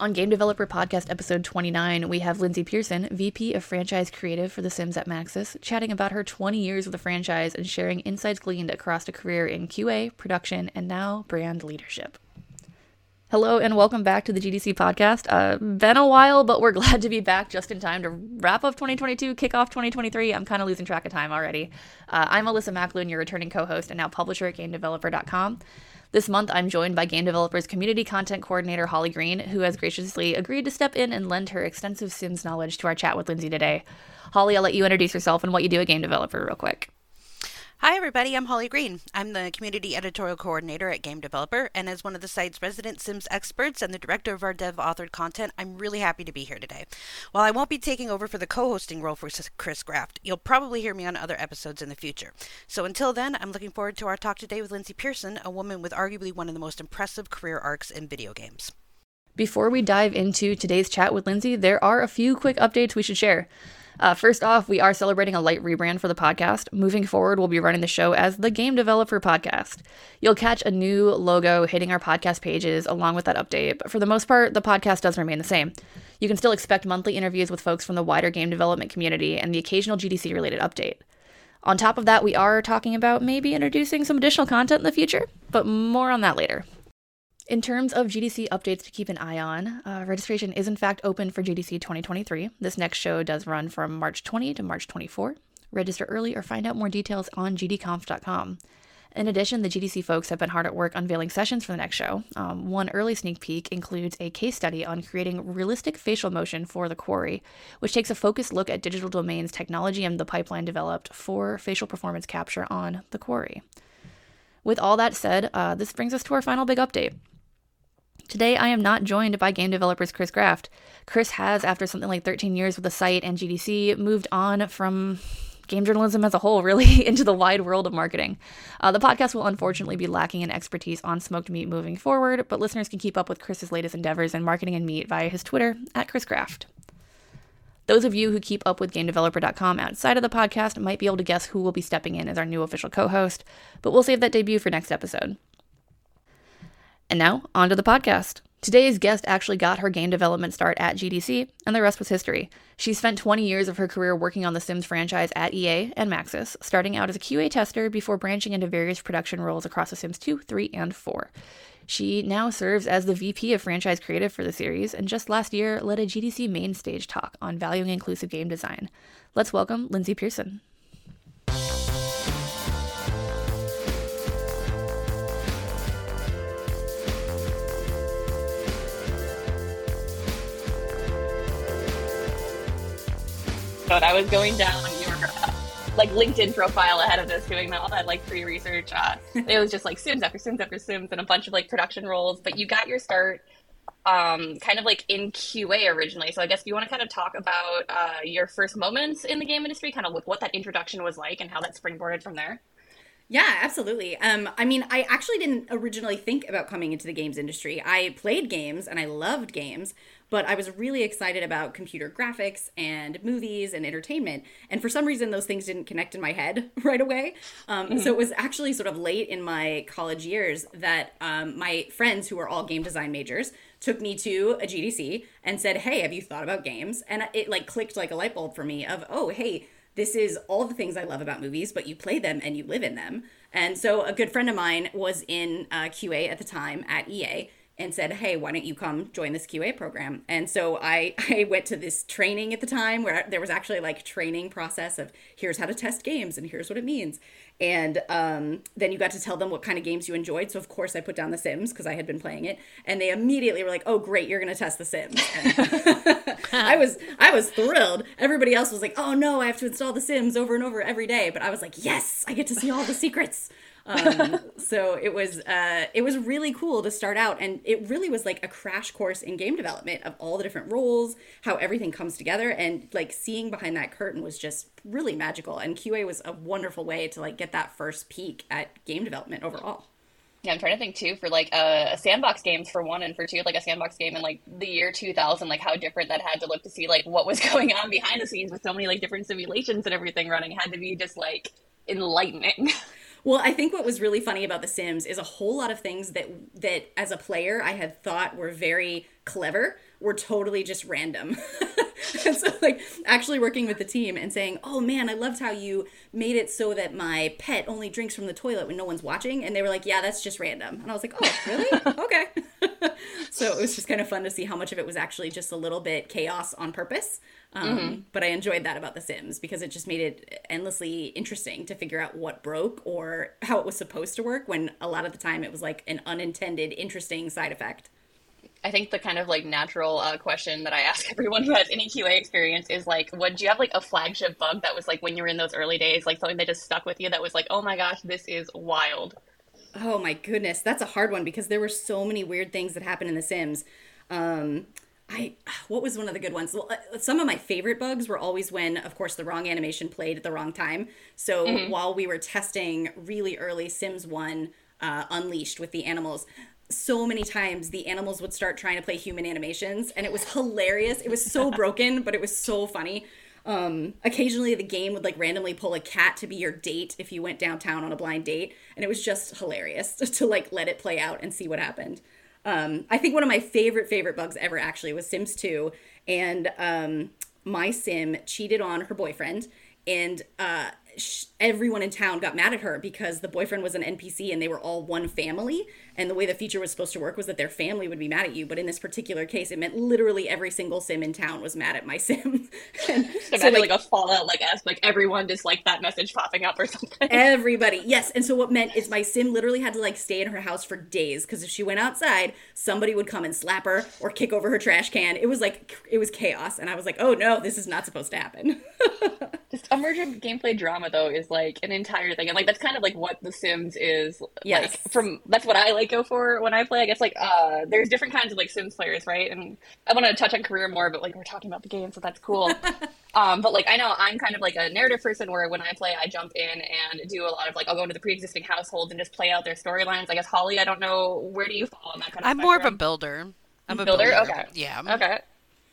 On Game Developer Podcast episode 29, we have Lyndsay Pearson, VP of Franchise Creative for The Sims at Maxis, chatting about her 20 years with the franchise and sharing insights gleaned across a career in QA, production, and now brand leadership. Hello and welcome back to the GDC podcast. Uh, been a while, but we're glad to be back just in time to wrap up 2022, kick off 2023. I'm kind of losing track of time already. Uh, I'm Alissa McAloon, your returning co-host and now publisher at GameDeveloper.com. This month, I'm joined by Game Developers Community Content Coordinator Holly Green, who has graciously agreed to step in and lend her extensive Sims knowledge to our chat with Lyndsay today. Holly, I'll let you introduce yourself and what you do at Game Developer real quick. Hi, everybody. I'm Holly Green. I'm the Community Editorial Coordinator at Game Developer, and as one of the site's resident Sims experts and the director of our dev authored content, I'm really happy to be here today. While I won't be taking over for the co hosting role for Kris Graft, you'll probably hear me on other episodes in the future. So until then, I'm looking forward to our talk today with Lyndsay Pearson, a woman with arguably one of the most impressive career arcs in video games. Before we dive into today's chat with Lyndsay, there are a few quick updates we should share. Uh, first off, we are celebrating a light rebrand for the podcast. Moving forward, we'll be running the show as the Game Developer Podcast. You'll catch a new logo hitting our podcast pages along with that update, but for the most part, the podcast does remain the same. You can still expect monthly interviews with folks from the wider game development community and the occasional GDC related update. On top of that, we are talking about maybe introducing some additional content in the future, but more on that later. In terms of GDC updates to keep an eye on, uh, registration is in fact open for GDC 2023. This next show does run from March 20 to March 24. Register early or find out more details on gdconf.com. In addition, the GDC folks have been hard at work unveiling sessions for the next show. Um, one early sneak peek includes a case study on creating realistic facial motion for the quarry, which takes a focused look at digital domains technology and the pipeline developed for facial performance capture on the quarry. With all that said, uh, this brings us to our final big update. Today, I am not joined by game developers Kris Graft. Kris has, after something like 13 years with the site and GDC, moved on from game journalism as a whole, really, into the wide world of marketing. Uh, the podcast will unfortunately be lacking in expertise on smoked meat moving forward, but listeners can keep up with Kris's latest endeavors in marketing and meat via his Twitter at Kris Graft. Those of you who keep up with GameDeveloper.com outside of the podcast might be able to guess who will be stepping in as our new official co host, but we'll save that debut for next episode. And now, on to the podcast. Today's guest actually got her game development start at GDC, and the rest was history. She spent 20 years of her career working on the Sims franchise at EA and Maxis, starting out as a QA tester before branching into various production roles across The Sims 2, 3, and 4. She now serves as the VP of Franchise Creative for the series, and just last year led a GDC main stage talk on valuing inclusive game design. Let's welcome Lyndsay Pearson. But I was going down your uh, like LinkedIn profile ahead of this, doing all that like pre research. Uh, it was just like Sims after Sims after Sims and a bunch of like production roles. But you got your start um, kind of like in QA originally. So I guess you want to kind of talk about uh, your first moments in the game industry, kind of with what that introduction was like and how that springboarded from there. Yeah, absolutely. Um, I mean, I actually didn't originally think about coming into the games industry. I played games and I loved games, but I was really excited about computer graphics and movies and entertainment. And for some reason, those things didn't connect in my head right away. Um, mm-hmm. So it was actually sort of late in my college years that um, my friends, who were all game design majors, took me to a GDC and said, "Hey, have you thought about games?" And it like clicked like a light bulb for me of, "Oh, hey." This is all the things I love about movies, but you play them and you live in them. And so, a good friend of mine was in uh, QA at the time at EA, and said, "Hey, why don't you come join this QA program?" And so I I went to this training at the time where there was actually like training process of here's how to test games and here's what it means. And um, then you got to tell them what kind of games you enjoyed. So of course I put down The Sims because I had been playing it, and they immediately were like, "Oh, great, you're gonna test The Sims." I was I was thrilled. Everybody else was like, "Oh no, I have to install The Sims over and over every day," but I was like, "Yes, I get to see all the secrets." Um, so it was uh, it was really cool to start out, and it really was like a crash course in game development of all the different roles, how everything comes together, and like seeing behind that curtain was just really magical. And QA was a wonderful way to like get that first peek at game development overall. Yeah, I'm trying to think too for like uh, a sandbox games for one and for two, like a sandbox game in like the year 2000, like how different that had to look to see like what was going on behind the scenes with so many like different simulations and everything running had to be just like enlightening. Well, I think what was really funny about The Sims is a whole lot of things that that as a player I had thought were very clever were totally just random. and so like actually working with the team and saying, "Oh man, I loved how you made it so that my pet only drinks from the toilet when no one's watching." And they were like, "Yeah, that's just random." And I was like, "Oh, really? okay." so it was just kind of fun to see how much of it was actually just a little bit chaos on purpose. Um, mm-hmm. But I enjoyed that about The Sims because it just made it endlessly interesting to figure out what broke or how it was supposed to work when a lot of the time it was like an unintended, interesting side effect. I think the kind of like natural uh, question that I ask everyone who has any QA experience is like, would you have like a flagship bug that was like when you were in those early days, like something that just stuck with you that was like, oh my gosh, this is wild? Oh my goodness, that's a hard one because there were so many weird things that happened in The Sims. Um, I what was one of the good ones? Well, uh, some of my favorite bugs were always when, of course, the wrong animation played at the wrong time. So mm-hmm. while we were testing really early Sims One uh, Unleashed with the animals, so many times the animals would start trying to play human animations and it was hilarious it was so broken but it was so funny um occasionally the game would like randomly pull a cat to be your date if you went downtown on a blind date and it was just hilarious to like let it play out and see what happened um i think one of my favorite favorite bugs ever actually was sims 2 and um my sim cheated on her boyfriend and uh everyone in town got mad at her because the boyfriend was an NPC and they were all one family. And the way the feature was supposed to work was that their family would be mad at you. But in this particular case, it meant literally every single sim in town was mad at my sim. and so, so like, like, a fallout, like as like everyone just like that message popping up or something. Everybody, yes. And so what meant is my sim literally had to like stay in her house for days because if she went outside, somebody would come and slap her or kick over her trash can. It was like it was chaos, and I was like, oh no, this is not supposed to happen. just emergent gameplay drama though is like an entire thing, and like that's kind of like what The Sims is. Yes. Like from that's what I like go for when I play. I guess like uh, there's different kinds of like Sims players, right? And I want to touch on career more, but like we're talking about the game, so that's cool. um, but like I know I'm kind of like a narrative person where when I play, I jump in and do a lot of like I'll go into the pre-existing households and just play out their storylines. I guess Holly, I don't know where do you fall on that kind of. I'm spectrum? more of a builder. I'm a builder. builder. Okay. Yeah. Okay.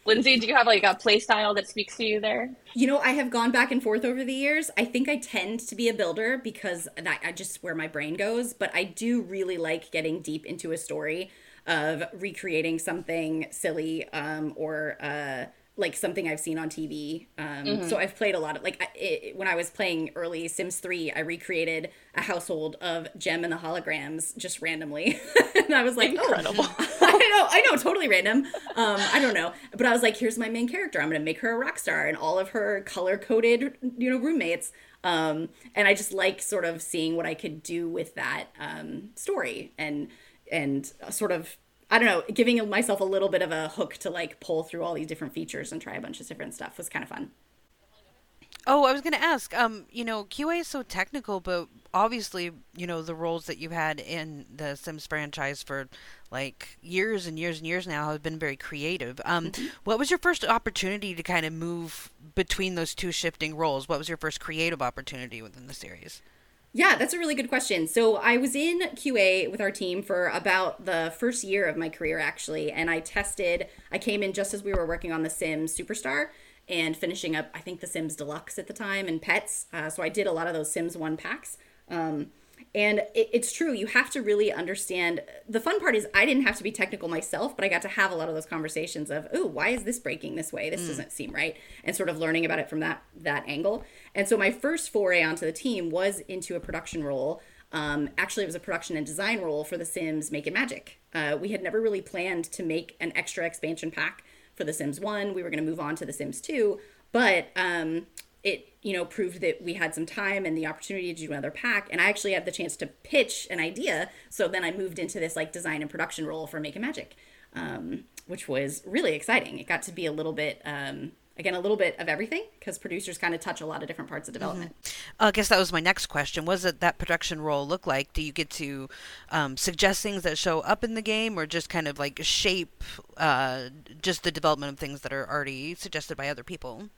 Lyndsay, do you have like a play style that speaks to you there? You know, I have gone back and forth over the years. I think I tend to be a builder because I, I just where my brain goes, but I do really like getting deep into a story of recreating something silly um, or uh, like something I've seen on TV. Um, mm-hmm. So I've played a lot of like it, when I was playing early Sims 3, I recreated a household of Jem and the holograms just randomly, and I was like, oh, Incredible. oh, I know, I know, totally random. Um, I don't know, but I was like, here's my main character. I'm gonna make her a rock star, and all of her color coded, you know, roommates. Um, and I just like sort of seeing what I could do with that um, story and and sort of I don't know, giving myself a little bit of a hook to like pull through all these different features and try a bunch of different stuff was kind of fun. Oh, I was going to ask, um, you know, QA is so technical, but obviously, you know, the roles that you've had in the Sims franchise for like years and years and years now have been very creative. Um, mm-hmm. What was your first opportunity to kind of move between those two shifting roles? What was your first creative opportunity within the series? Yeah, that's a really good question. So I was in QA with our team for about the first year of my career, actually, and I tested. I came in just as we were working on The Sims Superstar and finishing up, I think, The Sims Deluxe at the time and Pets. Uh, so I did a lot of those Sims One packs. Um, and it, it's true, you have to really understand. The fun part is, I didn't have to be technical myself, but I got to have a lot of those conversations of, oh, why is this breaking this way? This mm. doesn't seem right, and sort of learning about it from that that angle. And so my first foray onto the team was into a production role. Um, actually, it was a production and design role for The Sims Make It Magic. Uh, we had never really planned to make an extra expansion pack for The Sims 1. We were going to move on to The Sims 2, but um, it you know proved that we had some time and the opportunity to do another pack. And i actually had the chance to pitch an idea. So then i moved into this like design and production role for make it magic um, which was really exciting. It got to be a little bit um, again a little bit of everything because producers kind of touch a lot of different parts of development. Mm-hmm. i guess that was my next question. What does that production role look like? Do you get to um, suggest things that show up in the game or just kind of like shape uh, just the development of things that are already suggested by other people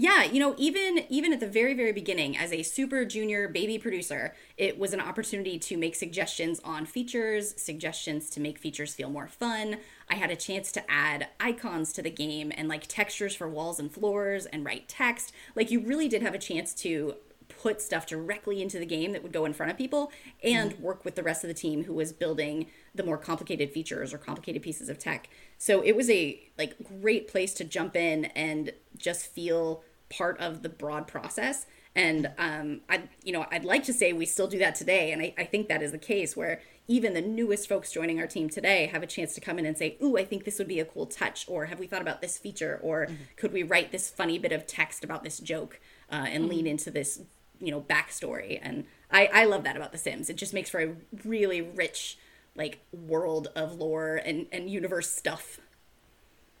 yeah you know even even at the very very beginning as a super junior baby producer it was an opportunity to make suggestions on features suggestions to make features feel more fun i had a chance to add icons to the game and like textures for walls and floors and write text like you really did have a chance to put stuff directly into the game that would go in front of people and mm-hmm. work with the rest of the team who was building the more complicated features or complicated pieces of tech. So it was a like great place to jump in and just feel part of the broad process. And um, I, you know, I'd like to say we still do that today, and I, I think that is the case where even the newest folks joining our team today have a chance to come in and say, "Ooh, I think this would be a cool touch," or "Have we thought about this feature?" or mm-hmm. "Could we write this funny bit of text about this joke uh, and mm-hmm. lean into this, you know, backstory?" And I, I love that about The Sims. It just makes for a really rich, like, world of lore and and universe stuff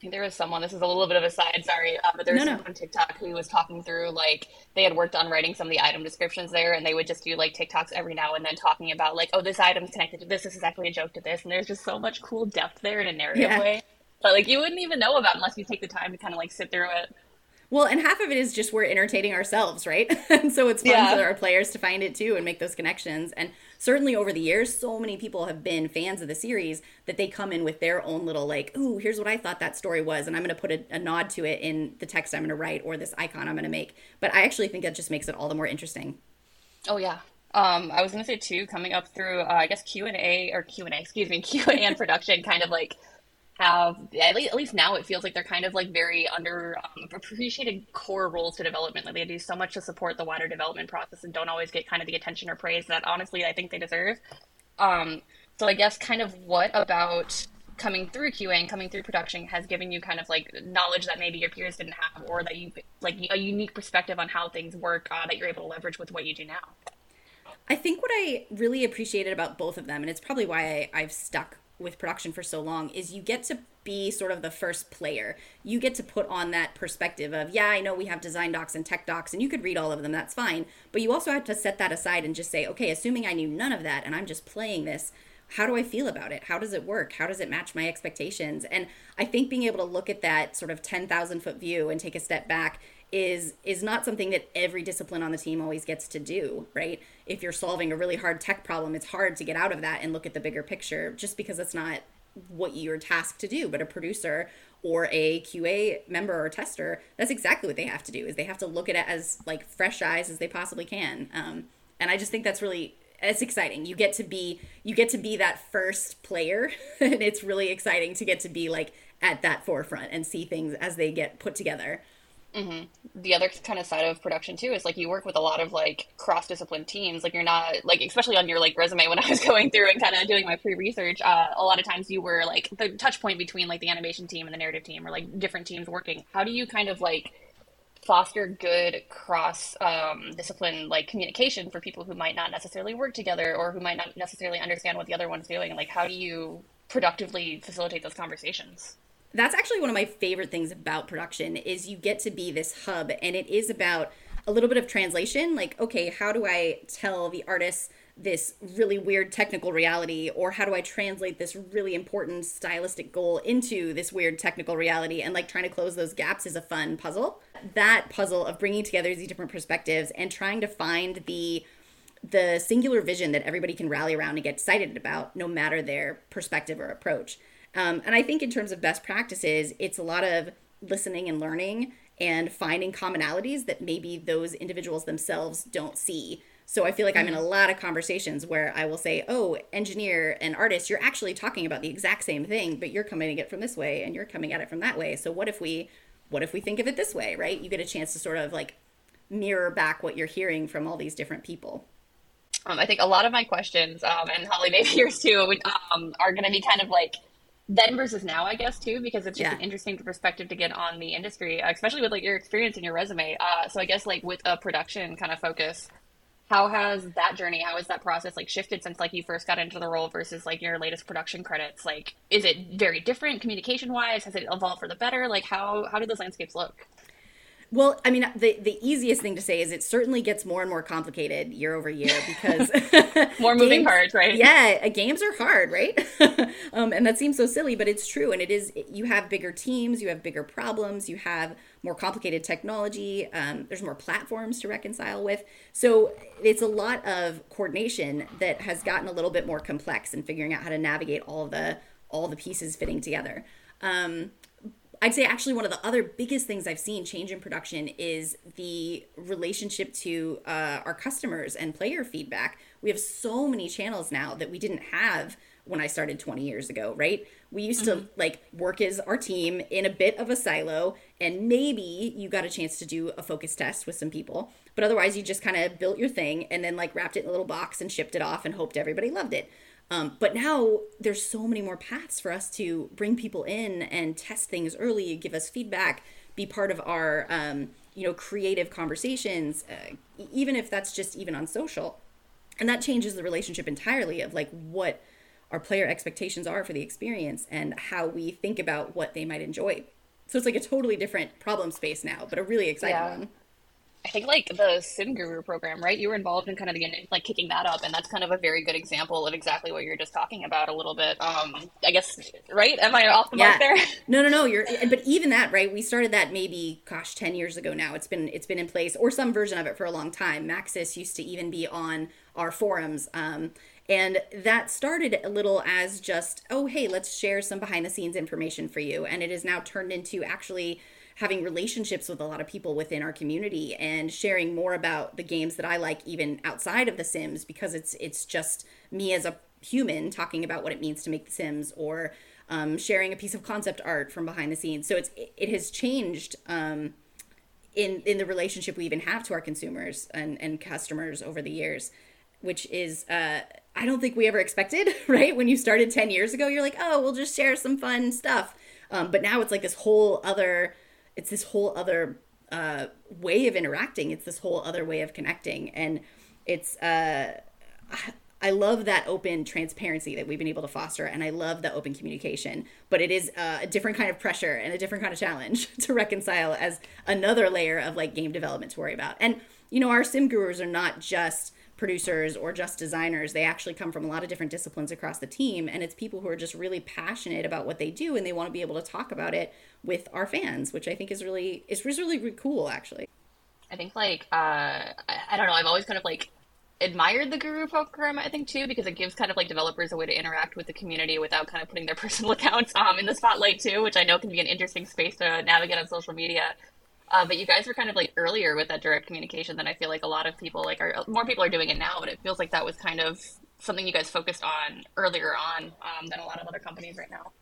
think there was someone. This is a little bit of a side, sorry, uh, but there was no, someone no. on TikTok who was talking through like they had worked on writing some of the item descriptions there, and they would just do like TikToks every now and then talking about like, oh, this item's connected to this. This is actually a joke to this, and there's just so much cool depth there in a narrative yeah. way. But like you wouldn't even know about unless you take the time to kind of like sit through it. Well, and half of it is just we're entertaining ourselves, right? and so it's fun yeah. for our players to find it too and make those connections. And certainly over the years, so many people have been fans of the series that they come in with their own little like, "Ooh, here's what I thought that story was," and I'm going to put a, a, nod to it in the text I'm going to write or this icon I'm going to make. But I actually think that just makes it all the more interesting. Oh yeah, um, I was gonna say too, coming up through, uh, I guess Q and A or Q and A, excuse me, Q and A and production, kind of like have at least, at least now it feels like they're kind of like very under um, appreciated core roles to development. Like they do so much to support the wider development process and don't always get kind of the attention or praise that honestly i think they deserve. Um, so i guess kind of what about coming through qa and coming through production has given you kind of like knowledge that maybe your peers didn't have or that you like a unique perspective on how things work uh, that you're able to leverage with what you do now? I think what I really appreciated about both of them, and it's probably why I, have stuck with production for so long is you get to be sort of the first player. You get to put on that perspective of, yeah, I know we have design docs and tech docs, and you could read all of them, that's fine. But you also have to set that aside and just say, okay, assuming I knew none of that and I'm just playing this, how do I feel about it? How does it work? How does it match my expectations? And I think being able to look at that sort of 10,000 foot view and take a step back is is not something that every discipline on the team always gets to do, right? If you're solving a really hard tech problem, it's hard to get out of that and look at the bigger picture just because it's not what you're tasked to do. But a producer or a QA member or tester, that's exactly what they have to do. Is they have to look at it as like fresh eyes as they possibly can. Um, and I just think that's really it's exciting. You get to be you get to be that first player, and it's really exciting to get to be like at that forefront and see things as they get put together. Mm-hmm. The other kind of side of production too is like you work with a lot of like cross discipline teams. Like you're not like especially on your like resume when I was going through and kind of doing my pre research. Uh, a lot of times you were like the touch point between like the animation team and the narrative team, or like different teams working. How do you kind of like foster good cross um, discipline like communication for people who might not necessarily work together or who might not necessarily understand what the other one's doing? Like how do you productively facilitate those conversations? that's actually one of my favorite things about production is you get to be this hub and it is about a little bit of translation like okay how do i tell the artists this really weird technical reality or how do i translate this really important stylistic goal into this weird technical reality? And like trying to close those gaps is a fun puzzle. That puzzle of bringing together these different perspectives and trying to find the the singular vision that everybody can rally around and get excited about no matter their perspective or approach. Um, and I think in terms of best practices, it's a lot of listening and learning and finding commonalities that maybe those individuals themselves don't see. So I feel like I'm in a mm-hmm. lot of conversations where I will say, "Oh, engineer and artist, you're actually talking about the exact same thing, but you're coming at it from this way and you're coming at it from that way. So what if we what if we think of it this way, right? You get a chance to sort of like mirror back what you're hearing from all these different people. Um, I think a lot of my questions, um, and Holly, maybe yours too, um, are going to be kind of like then versus now, I guess too, because it's just yeah. an interesting perspective to get on the industry, uh, especially with like your experience and your resume. Uh, so I guess like with a production kind of focus, how has that journey, how has that process like shifted since like you first got into the role versus like your latest production credits? Like, is it very different communication wise? Has it evolved for the better? Like, how how do those landscapes look? Well, I mean, the the easiest thing to say is it certainly gets more and more complicated year over year because more moving parts, right? Yeah, games are hard, right? um, and that seems so silly, but it's true. And it is. You have bigger teams, you have bigger problems, you have more complicated technology. Um, there's more platforms to reconcile with. So it's a lot of coordination that has gotten a little bit more complex in figuring out how to navigate all the all the pieces fitting together. Um, I'd say actually one of the other biggest things I've seen change in production is the relationship to uh, our customers and player feedback. We have so many channels now that we didn't have when I started 20 years ago, right? We used mm-hmm. to like work as our team in a bit of a silo, and maybe you got a chance to do a focus test with some people, but otherwise you just kind of built your thing and then like wrapped it in a little box and shipped it off and hoped everybody loved it. Um, but now there's so many more paths for us to bring people in and test things early, give us feedback, be part of our um, you know creative conversations, uh, even if that's just even on social, and that changes the relationship entirely of like what our player expectations are for the experience and how we think about what they might enjoy. So it's like a totally different problem space now, but a really exciting yeah. one. I think like the Sim Guru program, right? You were involved in kind of the like kicking that up, and that's kind of a very good example of exactly what you're just talking about a little bit. Um, I guess, right? Am I off the yeah. mark there? No, no, no. You're, but even that, right? We started that maybe, gosh, ten years ago now. It's been it's been in place or some version of it for a long time. Maxis used to even be on our forums. Um, and that started a little as just, oh, hey, let's share some behind the scenes information for you. And it is now turned into actually having relationships with a lot of people within our community and sharing more about the games that I like even outside of the Sims because it's it's just me as a human talking about what it means to make the Sims or um, sharing a piece of concept art from behind the scenes. So it's it has changed um, in in the relationship we even have to our consumers and and customers over the years, which is uh, I don't think we ever expected. Right when you started ten years ago, you're like, oh, we'll just share some fun stuff. Um, but now it's like this whole other it's this whole other uh, way of interacting. It's this whole other way of connecting, and it's uh, I love that open transparency that we've been able to foster, and I love the open communication. But it is uh, a different kind of pressure and a different kind of challenge to reconcile as another layer of like game development to worry about. And you know, our sim gurus are not just producers or just designers. They actually come from a lot of different disciplines across the team. And it's people who are just really passionate about what they do and they want to be able to talk about it with our fans, which I think is really is really, really cool actually. I think like uh I, don't know, I've always kind of like admired the guru program i think too because it gives kind of like developers a way to interact with the community without kind of putting their personal accounts um, in the spotlight too which i know can be an interesting space to navigate on social media uh, but you guys were kind of like earlier with that direct communication than I feel like a lot of people like are more people are doing it now, but it feels like that was kind of something you guys focused on earlier on um, than a lot of other companies right now.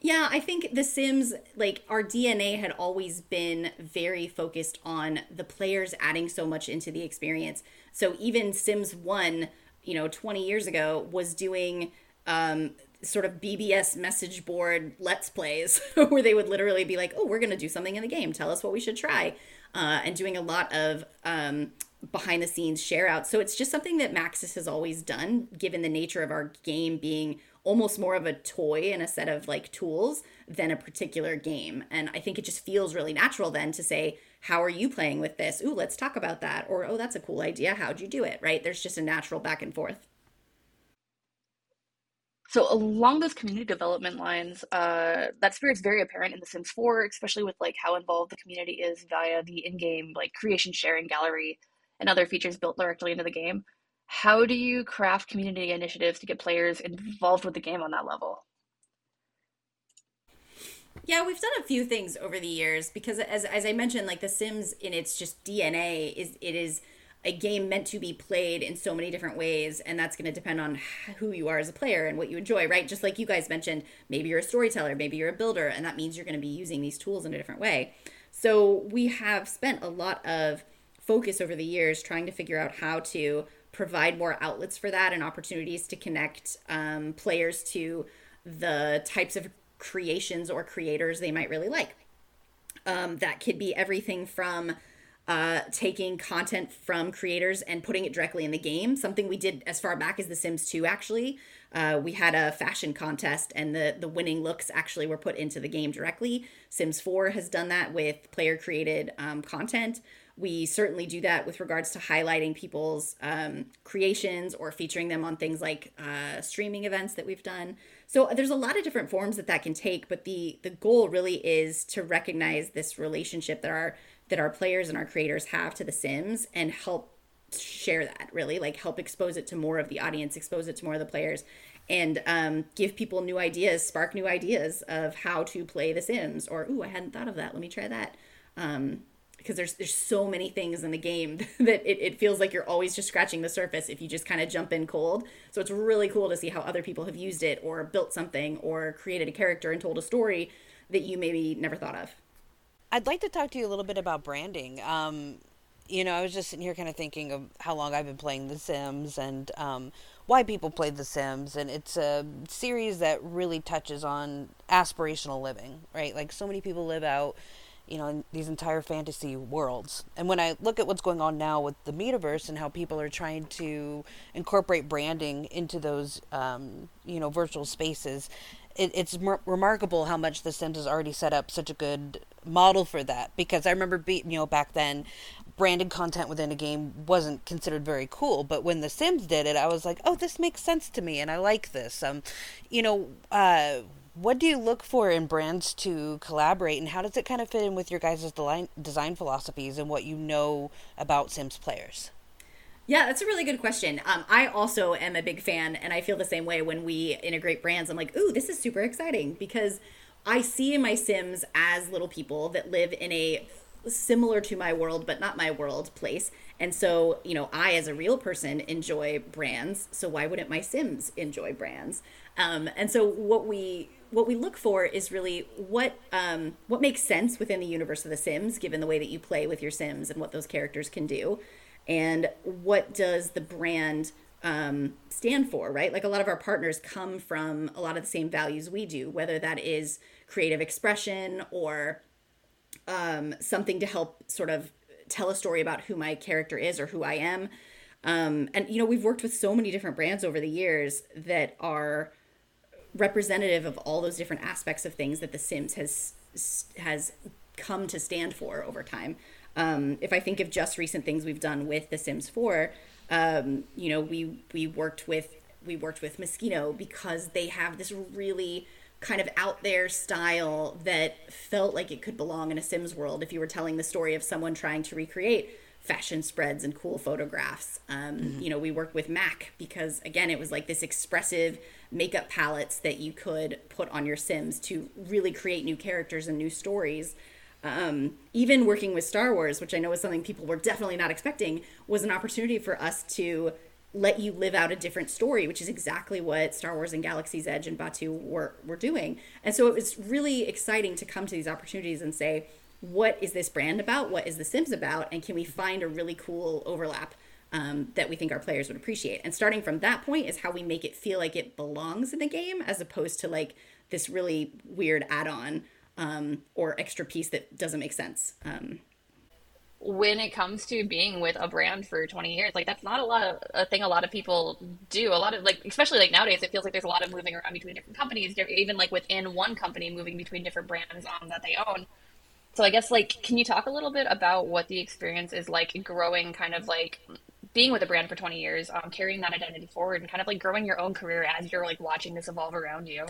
Yeah, I think The Sims, like our DNA had always been very focused on the players adding so much into the experience. So even Sims 1, you know, 20 years ago was doing um, sort of BBS message board let's plays where they would literally be like, oh, we're going to do something in the game. Tell us what we should try. Uh, and doing a lot of um, behind the scenes share out. So it's just something that Maxis has always done, given the nature of our game being almost more of a toy and a set of like tools than a particular game. And I think it just feels really natural then to say, how are you playing with this? Ooh, let's talk about that. Or, oh, that's a cool idea. How'd you do it? Right? There's just a natural back and forth. So along those community development lines, uh, that spirit's very apparent in The Sims 4, especially with like how involved the community is via the in-game like creation sharing gallery and other features built directly into the game. How do you craft community initiatives to get players involved with the game on that level? Yeah, we've done a few things over the years because as as I mentioned, like The Sims in its just DNA is it is a game meant to be played in so many different ways and that's going to depend on who you are as a player and what you enjoy right? Just like you guys mentioned maybe you're a storyteller maybe you're a builder and that means you're going to be using these tools in a different way. So we have spent a lot of focus over the years trying to figure out how to provide more outlets for that and opportunities to connect um, players to the types of creations or creators they might really like. Um, that could be everything from uh, taking content from creators and putting it directly in the game. Something we did as far back as The Sims 2, actually. Uh, we had a fashion contest, and the, the winning looks actually were put into the game directly. Sims 4 has done that with player created um, content. We certainly do that with regards to highlighting people's um, creations or featuring them on things like uh, streaming events that we've done. So there's a lot of different forms that that can take, but the the goal really is to recognize this relationship that our that our players and our creators have to the Sims and help share that really like help expose it to more of the audience expose it to more of the players and um, give people new ideas, spark new ideas of how to play The Sims. Or, ooh, I hadn't thought of that. Let me try that. Um, because there's there's so many things in the game that it, it feels like you're always just scratching the surface if you just kind of jump in cold. So it's really cool to see how other people have used it or built something or created a character and told a story that you maybe never thought of. I'd like to talk to you a little bit about branding. Um, you know, I was just sitting here kind of thinking of how long I've been playing The Sims and um, why people play The Sims. And it's a series that really touches on aspirational living, right? Like, so many people live out, you know, these entire fantasy worlds. And when I look at what's going on now with the metaverse and how people are trying to incorporate branding into those, um, you know, virtual spaces, it, it's remarkable how much The Sims has already set up such a good model for that. Because I remember, be, you know, back then, branded content within a game wasn't considered very cool. But when The Sims did it, I was like, oh, this makes sense to me, and I like this. Um, you know, uh, what do you look for in brands to collaborate, and how does it kind of fit in with your guys' design philosophies and what you know about Sims players? Yeah, that's a really good question. Um, I also am a big fan, and I feel the same way when we integrate brands. I'm like, ooh, this is super exciting because I see my Sims as little people that live in a similar to my world, but not my world place. And so, you know, I as a real person enjoy brands. So why wouldn't my Sims enjoy brands? Um, and so what we what we look for is really what um, what makes sense within the universe of the Sims, given the way that you play with your Sims and what those characters can do, and what does the brand um, stand for, right? Like a lot of our partners come from a lot of the same values we do, whether that is creative expression or um, something to help sort of tell a story about who my character is or who I am. Um, and you know, we've worked with so many different brands over the years that are representative of all those different aspects of things that The Sims has has come to stand for over time. Um, if I think of just recent things we've done with The Sims 4, um, you know, we we worked with we worked with Moschino because they have this really kind of out there style that felt like it could belong in a Sims world if you were telling the story of someone trying to recreate fashion spreads and cool photographs. Um, mm-hmm. You know, we worked with Mac because, again, it was like this expressive makeup palettes that you could put on your Sims to really create new characters and new stories. Um, even working with Star Wars, which I know is something people were definitely not expecting, was an opportunity for us to let you live out a different story, which is exactly what Star Wars and Galaxy's Edge and Batuu were, were doing. And so it was really exciting to come to these opportunities and say, what is this brand about? What is The Sims about? And can we find a really cool overlap um, that we think our players would appreciate? And starting from that point is how we make it feel like it belongs in the game as opposed to like this really weird add on um, or extra piece that doesn't make sense. Um, when it comes to being with a brand for 20 years like that's not a lot of a thing a lot of people do. A lot of like especially like nowadays it feels like there's a lot of moving around between different companies. Even like within one company moving between different brands um, that they own. So i guess like can you talk a little bit about what the experience is like growing kind of like being with a brand for 20 years um, carrying that identity forward and kind of like growing your own career as you're like watching this evolve around you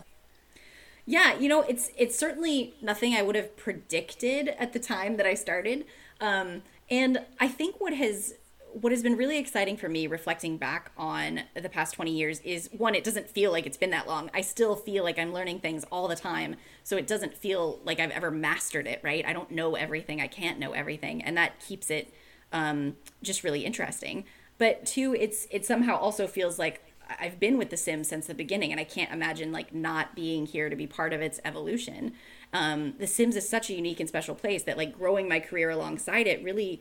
yeah you know it's it's certainly nothing i would have predicted at the time that i started. Um, and I think what has what has been really exciting for me reflecting back on the past 20 years is one it doesn't feel like it's been that long. I still feel like i'm learning things all the time so it doesn't feel like i've ever mastered it right? I don't know everything i can't know everything and that keeps it um, just really interesting. But two it's it somehow also feels like i've been with the sims since the beginning and i can't imagine like not being here to be part of its evolution. Um, the sims is such a unique and special place that like growing my career alongside it really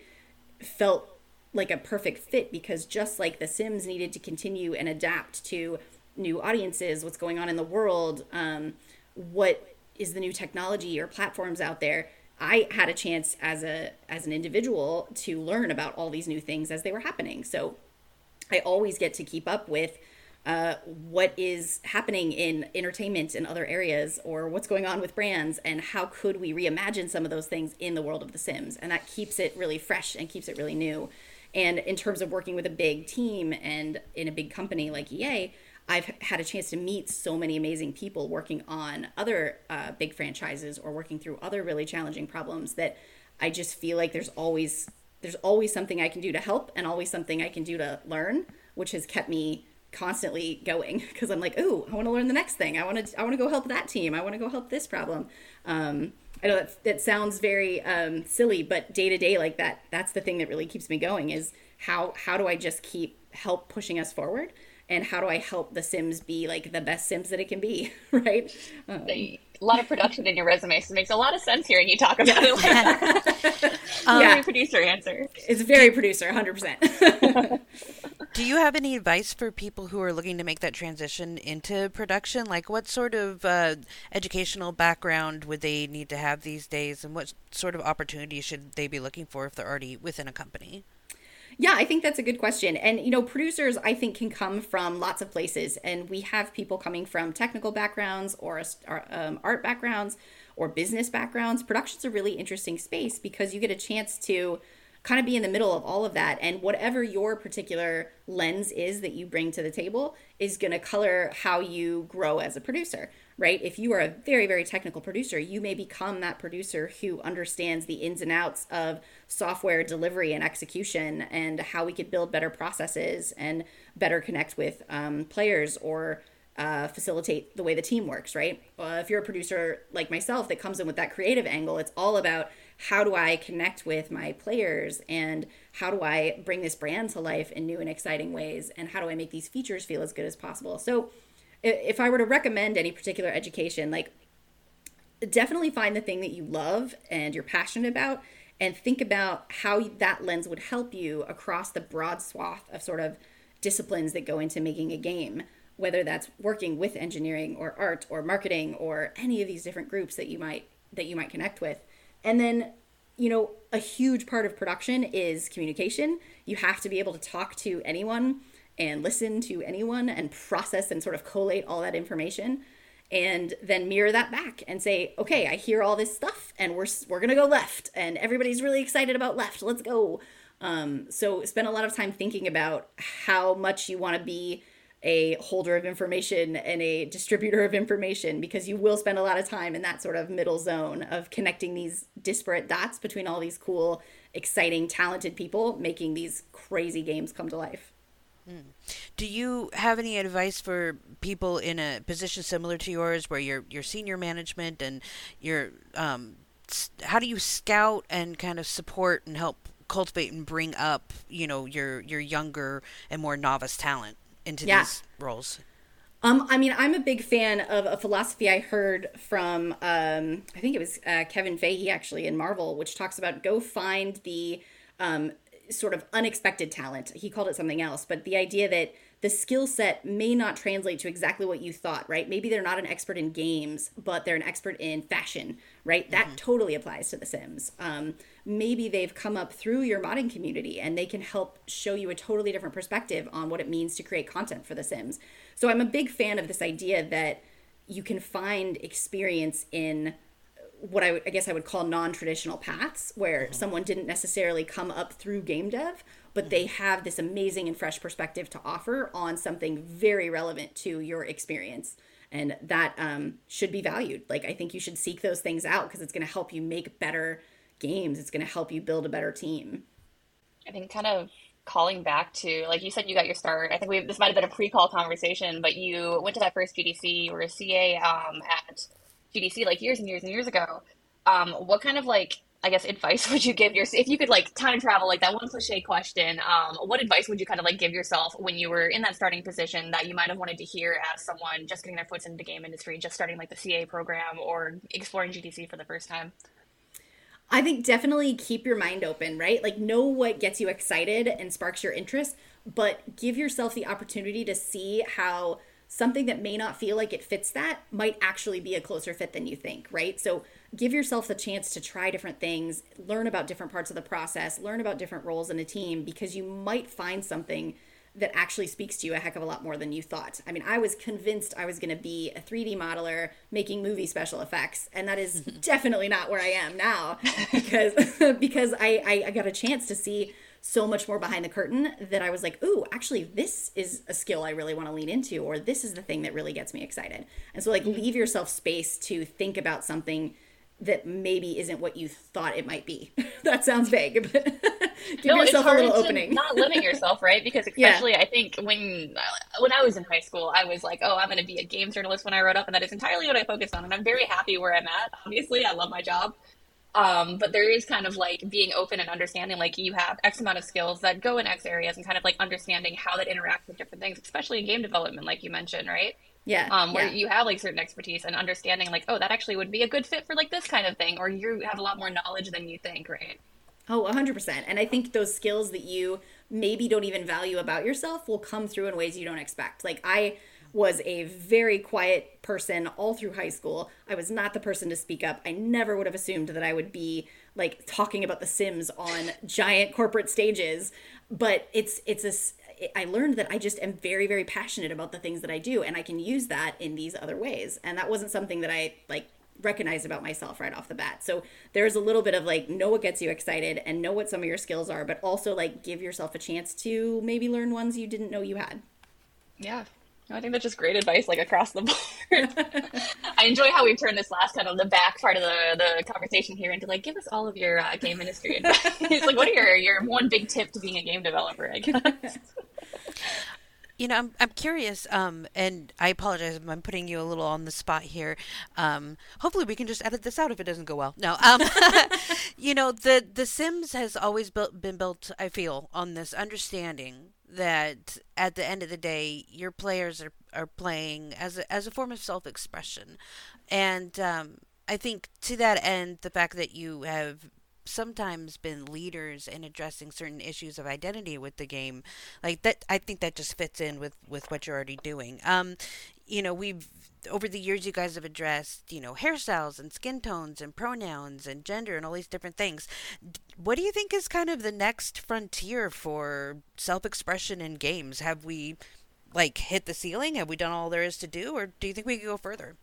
felt like a perfect fit because just like the sims needed to continue and adapt to new audiences what's going on in the world um, what is the new technology or platforms out there i had a chance as a as an individual to learn about all these new things as they were happening. So i always get to keep up with uh, what is happening in entertainment and other areas or what's going on with brands and how could we reimagine some of those things in the world of the sims. And that keeps it really fresh and keeps it really new. And in terms of working with a big team and in a big company like ea i've had a chance to meet so many amazing people working on other uh, big franchises or working through other really challenging problems that i just feel like there's always there's always something i can do to help and always something i can do to learn which has kept me constantly going because I'm like, oh, I want to learn the next thing. I want to I want to go help that team. I want to go help this problem. Um, I know that that sounds very um, silly, but day to day like that, that's the thing that really keeps me going. Is how how do I just keep help pushing us forward, and how do I help The Sims be like the best Sims that it can be, right? Um, a lot of production in your resume, so it makes a lot of sense hearing you talk about it. Like, Um, very yeah. producer answer. it's very producer, 100%. Do you have any advice for people who are looking to make that transition into production? Like, what sort of uh, educational background would they need to have these days, and what sort of opportunities should they be looking for if they're already within a company? Yeah, I think that's a good question. And, you know, producers, I think, can come from lots of places. And we have people coming from technical backgrounds or, um, art backgrounds or business backgrounds. Production's a really interesting space because you get a chance to kind of be in the middle of all of that. And whatever your particular lens is that you bring to the table is going to color how you grow as a producer, right? If you are a very, very technical producer, you may become that producer who understands the ins and outs of software delivery and execution and how we could build better processes and better connect with um, players or uh, facilitate the way the team works, right? Uh, if you're a producer like myself that comes in with that creative angle, it's all about how do I connect with my players and how do I bring this brand to life in new and exciting ways and how do I make these features feel as good as possible. So, if I were to recommend any particular education, like definitely find the thing that you love and you're passionate about and think about how that lens would help you across the broad swath of sort of disciplines that go into making a game whether that's working with engineering or art or marketing or any of these different groups that you might that you might connect with. And then you know a huge part of production is communication. You have to be able to talk to anyone and listen to anyone and process and sort of collate all that information and then mirror that back and say okay i hear all this stuff and we're we're to go left and everybody's really excited about left. Let's go. Um, so spend a lot of time thinking about how much you want to be a holder of information and a distributor of information because you will spend a lot of time in that sort of middle zone of connecting these disparate dots between all these cool exciting talented people making these crazy games come to life Do you have any advice for people in a position similar to yours, where you're you're senior management and you're um, how do you scout and kind of support and help cultivate and bring up you know your your younger and more novice talent into Yeah. these roles? Um, I mean, I'm a big fan of a philosophy I heard from, um, I think it was uh, Kevin Feige actually in Marvel, which talks about go find the um, sort of unexpected talent. He called it something else, but the idea that the skill set may not translate to exactly what you thought, right? Maybe they're not an expert in games, but they're an expert in fashion, right? That totally applies to The Sims. Um, maybe they've come up through your modding community and they can help show you a totally different perspective on what it means to create content for The Sims. So I'm a big fan of this idea that you can find experience in what I, would- I guess I would call non-traditional paths, where someone didn't necessarily come up through game dev, but they have this amazing and fresh perspective to offer on something very relevant to your experience, and that um, should be valued. Like I think you should seek those things out because it's going to help you make better games. It's going to help you build a better team. I think kind of calling back to like you said you got your start. I think we this might have been a pre-call conversation, but you went to that first GDC. You were a CA um, at GDC like years and years and years ago. Um, what kind of like I guess advice would you give your if you could like time travel like that one cliche question? Um, what advice would you kind of like give yourself when you were in that starting position that you might have wanted to hear as someone just getting their foot into the game industry, just starting like the CA program or exploring GDC for the first time? I think definitely keep your mind open, right? Like know what gets you excited and sparks your interest, but give yourself the opportunity to see how something that may not feel like it fits that might actually be a closer fit than you think, right? So give yourself the chance to try different things, learn about different parts of the process, learn about different roles in a team because you might find something that actually speaks to you a heck of a lot more than you thought. I mean, I was convinced I was going to be a 3D modeler making movie special effects, and that is definitely not where I am now because because I, I I got a chance to see so much more behind the curtain that I was like, ooh, actually, this is a skill I really want to lean into, or this is the thing that really gets me excited. And so, like, mm-hmm. leave yourself space to think about something that maybe isn't what you thought it might be. that sounds vague, but give no, yourself a little opening. not limit yourself, right? Because Yeah. especially, I think when when I was in high school, I was like, "Oh, I'm going to be a games journalist." When I wrote up, and that is entirely what I focused on, and I'm very happy where I'm at. Obviously, I love my job, um, but there is kind of like being open and understanding, like you have X amount of skills that go in X areas, and kind of like understanding how that interacts with different things, especially in game development, like you mentioned, right? yeah, um, where yeah. you have like certain expertise and understanding like oh that actually would be a good fit for like this kind of thing or you have a lot more knowledge than you think right Oh, 100%. And I think those skills that you maybe don't even value about yourself will come through in ways you don't expect. Like, I was a very quiet person all through high school. I was not the person to speak up. I never would have assumed that I would be like talking about The Sims on giant corporate stages. But it's, it's a I learned that I just am very, very passionate about the things that I do, and I can use that in these other ways. And that wasn't something that I like recognized about myself right off the bat. So there's a little bit of like know what gets you excited and know what some of your skills are, but also like give yourself a chance to maybe learn ones you didn't know you had. yeah I think that's just great advice, like across the board. I enjoy how we've turned this last kind of the back part of the, the conversation here into like, give us all of your uh, game industry advice. like, what are your your one big tip to being a game developer? I guess. You know, I'm I'm curious, um, and I apologize if I'm putting you a little on the spot here. Um, hopefully, we can just edit this out if it doesn't go well. No, um, you know, the the Sims has always built, been built. I feel on this understanding that at the end of the day, your players are are playing as a, as a form of self expression, and um, I think to that end, the fact that you have sometimes been leaders in addressing certain issues of identity with the game like that i think that just fits in with with what you're already doing. Um you know we've over the years you guys have addressed you know hairstyles and skin tones and pronouns and gender and all these different things. What do you think is kind of the next frontier for self-expression in games? Have we like hit the ceiling? Have we done all there is to do? Or do you think we could go further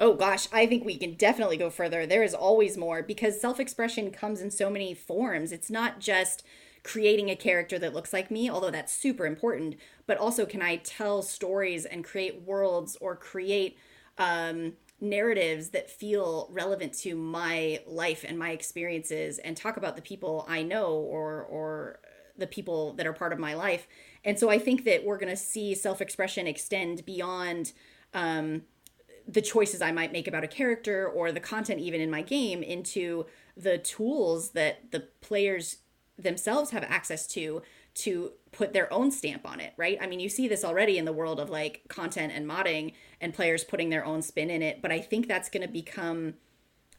Oh gosh, I think we can definitely go further. There is always more because self expression comes in so many forms. It's not just creating a character that looks like me, although that's super important, but also can I tell stories and create worlds or create um, narratives that feel relevant to my life and my experiences and talk about the people I know or, or the people that are part of my life. And so I think that we're going to see self expression extend beyond. Um, the choices I might make about a character or the content even in my game into the tools that the players themselves have access to to put their own stamp on it, right? I mean, you see this already in the world of like content and modding and players putting their own spin in it, but I think that's going to become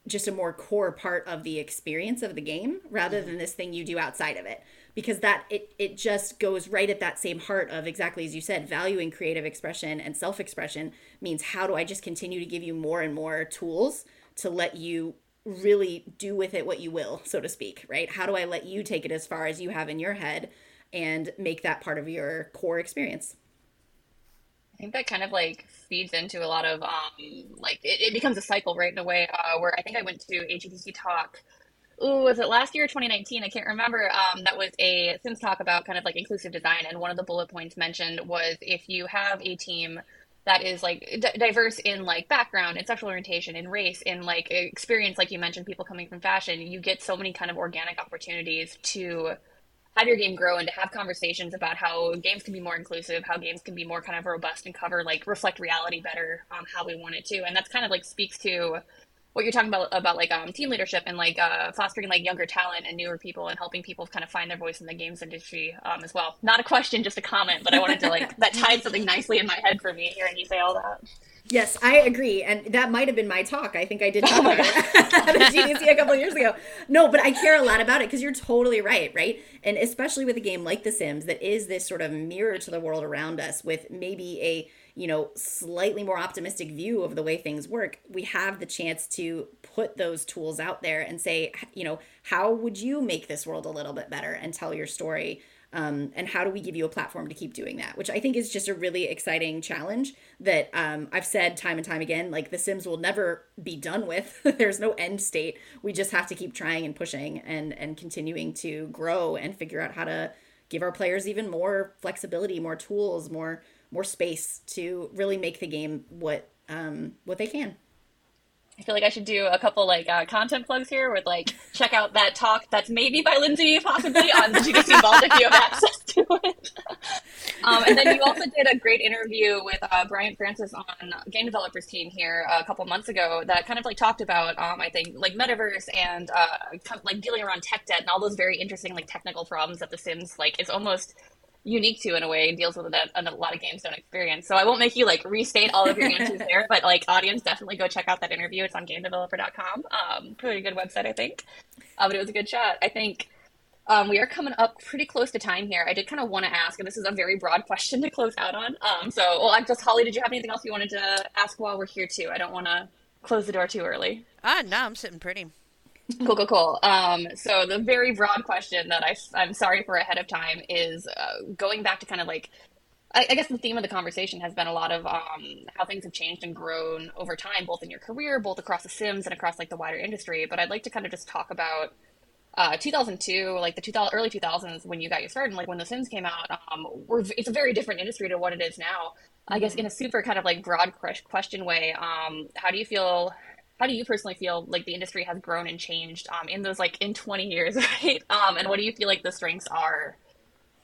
just a more core part of the experience of the game rather mm-hmm. than this thing you do outside of it. Because that it it just goes right at that same heart of exactly as you said valuing creative expression and self-expression means how do i just continue to give you more and more tools to let you really do with it what you will so to speak right? How do i let you take it as far as you have in your head and make that part of your core experience I think that kind of like feeds into a lot of um like it, it becomes a cycle, right? In a way, uh, where I think I went to GDC talk. Ooh, was it last year 2019? I can't remember. Um, that was a Sims talk about kind of like inclusive design, and one of the bullet points mentioned was if you have a team that is like d- diverse in like background and sexual orientation and race and like experience, like you mentioned, people coming from fashion, you get so many kind of organic opportunities to have your game grow and to have conversations about how games can be more inclusive, how games can be more kind of robust and cover like reflect reality better, um, how we want it to, and that's kind of like speaks to what you're talking about about like um, team leadership and like uh, fostering like younger talent and newer people and helping people kind of find their voice in the games industry um, as well. Not a question, just a comment, but I wanted to like that tied something nicely in my head for me hearing you say all that. Yes, I agree, and that might have been my talk. I think I did talk about it at a GDC a couple of years ago. No, but I care a lot about it because you're totally right, right? And especially with a game like The Sims that is this sort of mirror to the world around us, with maybe a you know slightly more optimistic view of the way things work. We have the chance to put those tools out there and say, you know, how would you make this world a little bit better and tell your story? Um, and how do we give you a platform to keep doing that? Which i think is just a really exciting challenge that um, i've said time and time again like the sims will never be done with. There's no end state. We just have to keep trying and pushing and and continuing to grow and figure out how to give our players even more flexibility more tools more more space to really make the game what um, what they can I feel like I should do a couple like uh, content plugs here with like check out that talk that's maybe by Lyndsay possibly on the GDC Vault if you have access to it. um, and then you also did a great interview with uh, Brian Francis on game developers team here a couple months ago that kind of like talked about um, I think like metaverse and uh, like dealing around tech debt and all those very interesting like technical problems that The Sims like is almost unique to in a way and deals with that a lot of games don't experience. So I won't make you like restate all of your answers there, but like audience definitely go check out that interview. It's on gamedeveloper.com. Um, pretty good website, I think. Uh, but it was a good shot. I think um, we are coming up pretty close to time here. I did kind of want to ask, and this is a very broad question to close out on. Um, so, well, I'm just Holly. Did you have anything else you wanted to ask while we're here too? I don't want to close the door too early. Ah, no, I'm sitting pretty cool, cool, cool. Um, so the very broad question that I, I'm sorry for ahead of time is uh, going back to kind of like, I, I, guess the theme of the conversation has been a lot of um, how things have changed and grown over time, both in your career, both across the Sims and across like the wider industry. But I'd like to kind of just talk about uh, 2002, like the 2000, early 2000s when you got your start and like when the Sims came out. Um, it's a very different industry to what it is now. I guess in a super kind of like broad question way, um, how do you feel how do you personally feel like the industry has grown and changed um, in those like in 20 years right? Um, and what do you feel like the strengths are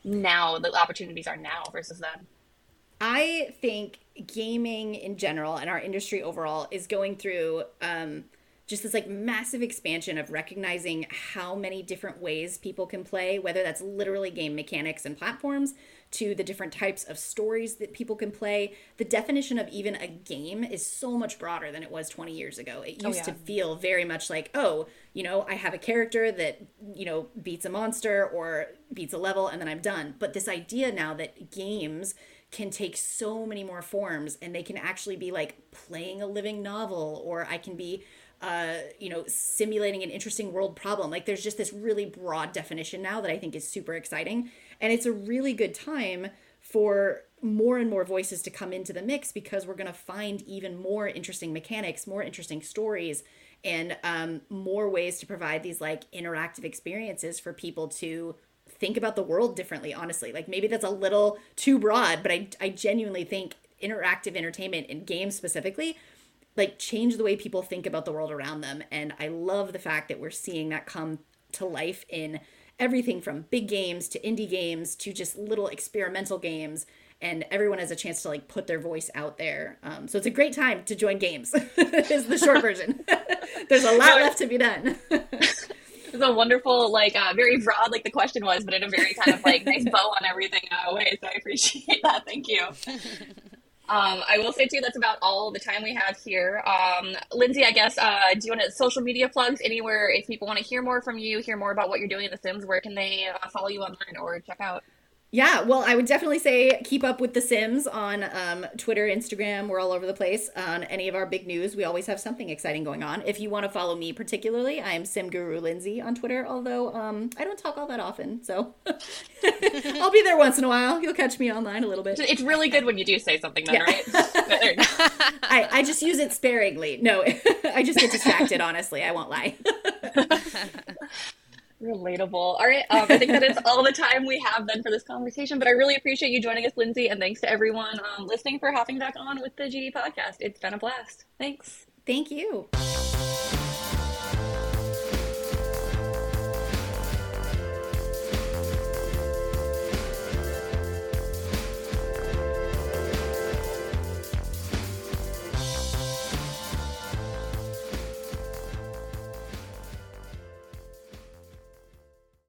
now the opportunities are now versus then? I think gaming in general and our industry overall is going through um, just this like massive expansion of recognizing how many different ways people can play whether that's literally game mechanics and platforms to the different types of stories that people can play. The definition of even a game is so much broader than it was 20 years ago. It oh, used oh, yeah. to feel very much like, oh, you know, I have a character that, you know, beats a monster or beats a level and then I'm done. But this idea now that games can take so many more forms and they can actually be like playing a living novel or I can be uh, you know, simulating an interesting world problem. Like there's just this really broad definition now that I think is super exciting. And it's a really good time for more and more voices to come into the mix because we're going to find even more interesting mechanics, more interesting stories, and um, more ways to provide these like interactive experiences for people to think about the world differently, honestly. Like maybe that's a little too broad, but I, I genuinely think interactive entertainment and games specifically like change the way people think about the world around them and i love the fact that we're seeing that come to life in everything from big games to indie games to just little experimental games and everyone has a chance to like put their voice out there. Um, so it's a great time to join games is the short version. There's a lot left to be done. It's a wonderful like uh, very broad like the question was but in a very kind of like nice bow on everything uh, way. So i appreciate that. Thank you um, I will say too, that's about all the time we have here. Um, Lyndsay, I guess, uh, do you want to social media plugs anywhere if people want to hear more from you, hear more about what you're doing in The Sims? Where can they uh, follow you online or check out? Yeah, well, I would definitely say keep up with The Sims on um, Twitter, Instagram. We're all over the place. On any of our big news, we always have something exciting going on. If you want to follow me particularly, I am Sim Guru Lyndsay on Twitter, although um, I don't talk all that often. So I'll be there once in a while. You'll catch me online a little bit. It's really good when you do say something, then, yeah. right? I, I just use it sparingly. No, I just get distracted, honestly. I won't lie. Relatable. All right. Um, I think that is all the time we have then for this conversation, but I really appreciate you joining us, Lyndsay, and thanks to everyone um, listening for hopping back on with the GD podcast. It's been a blast. Thanks. Thank you.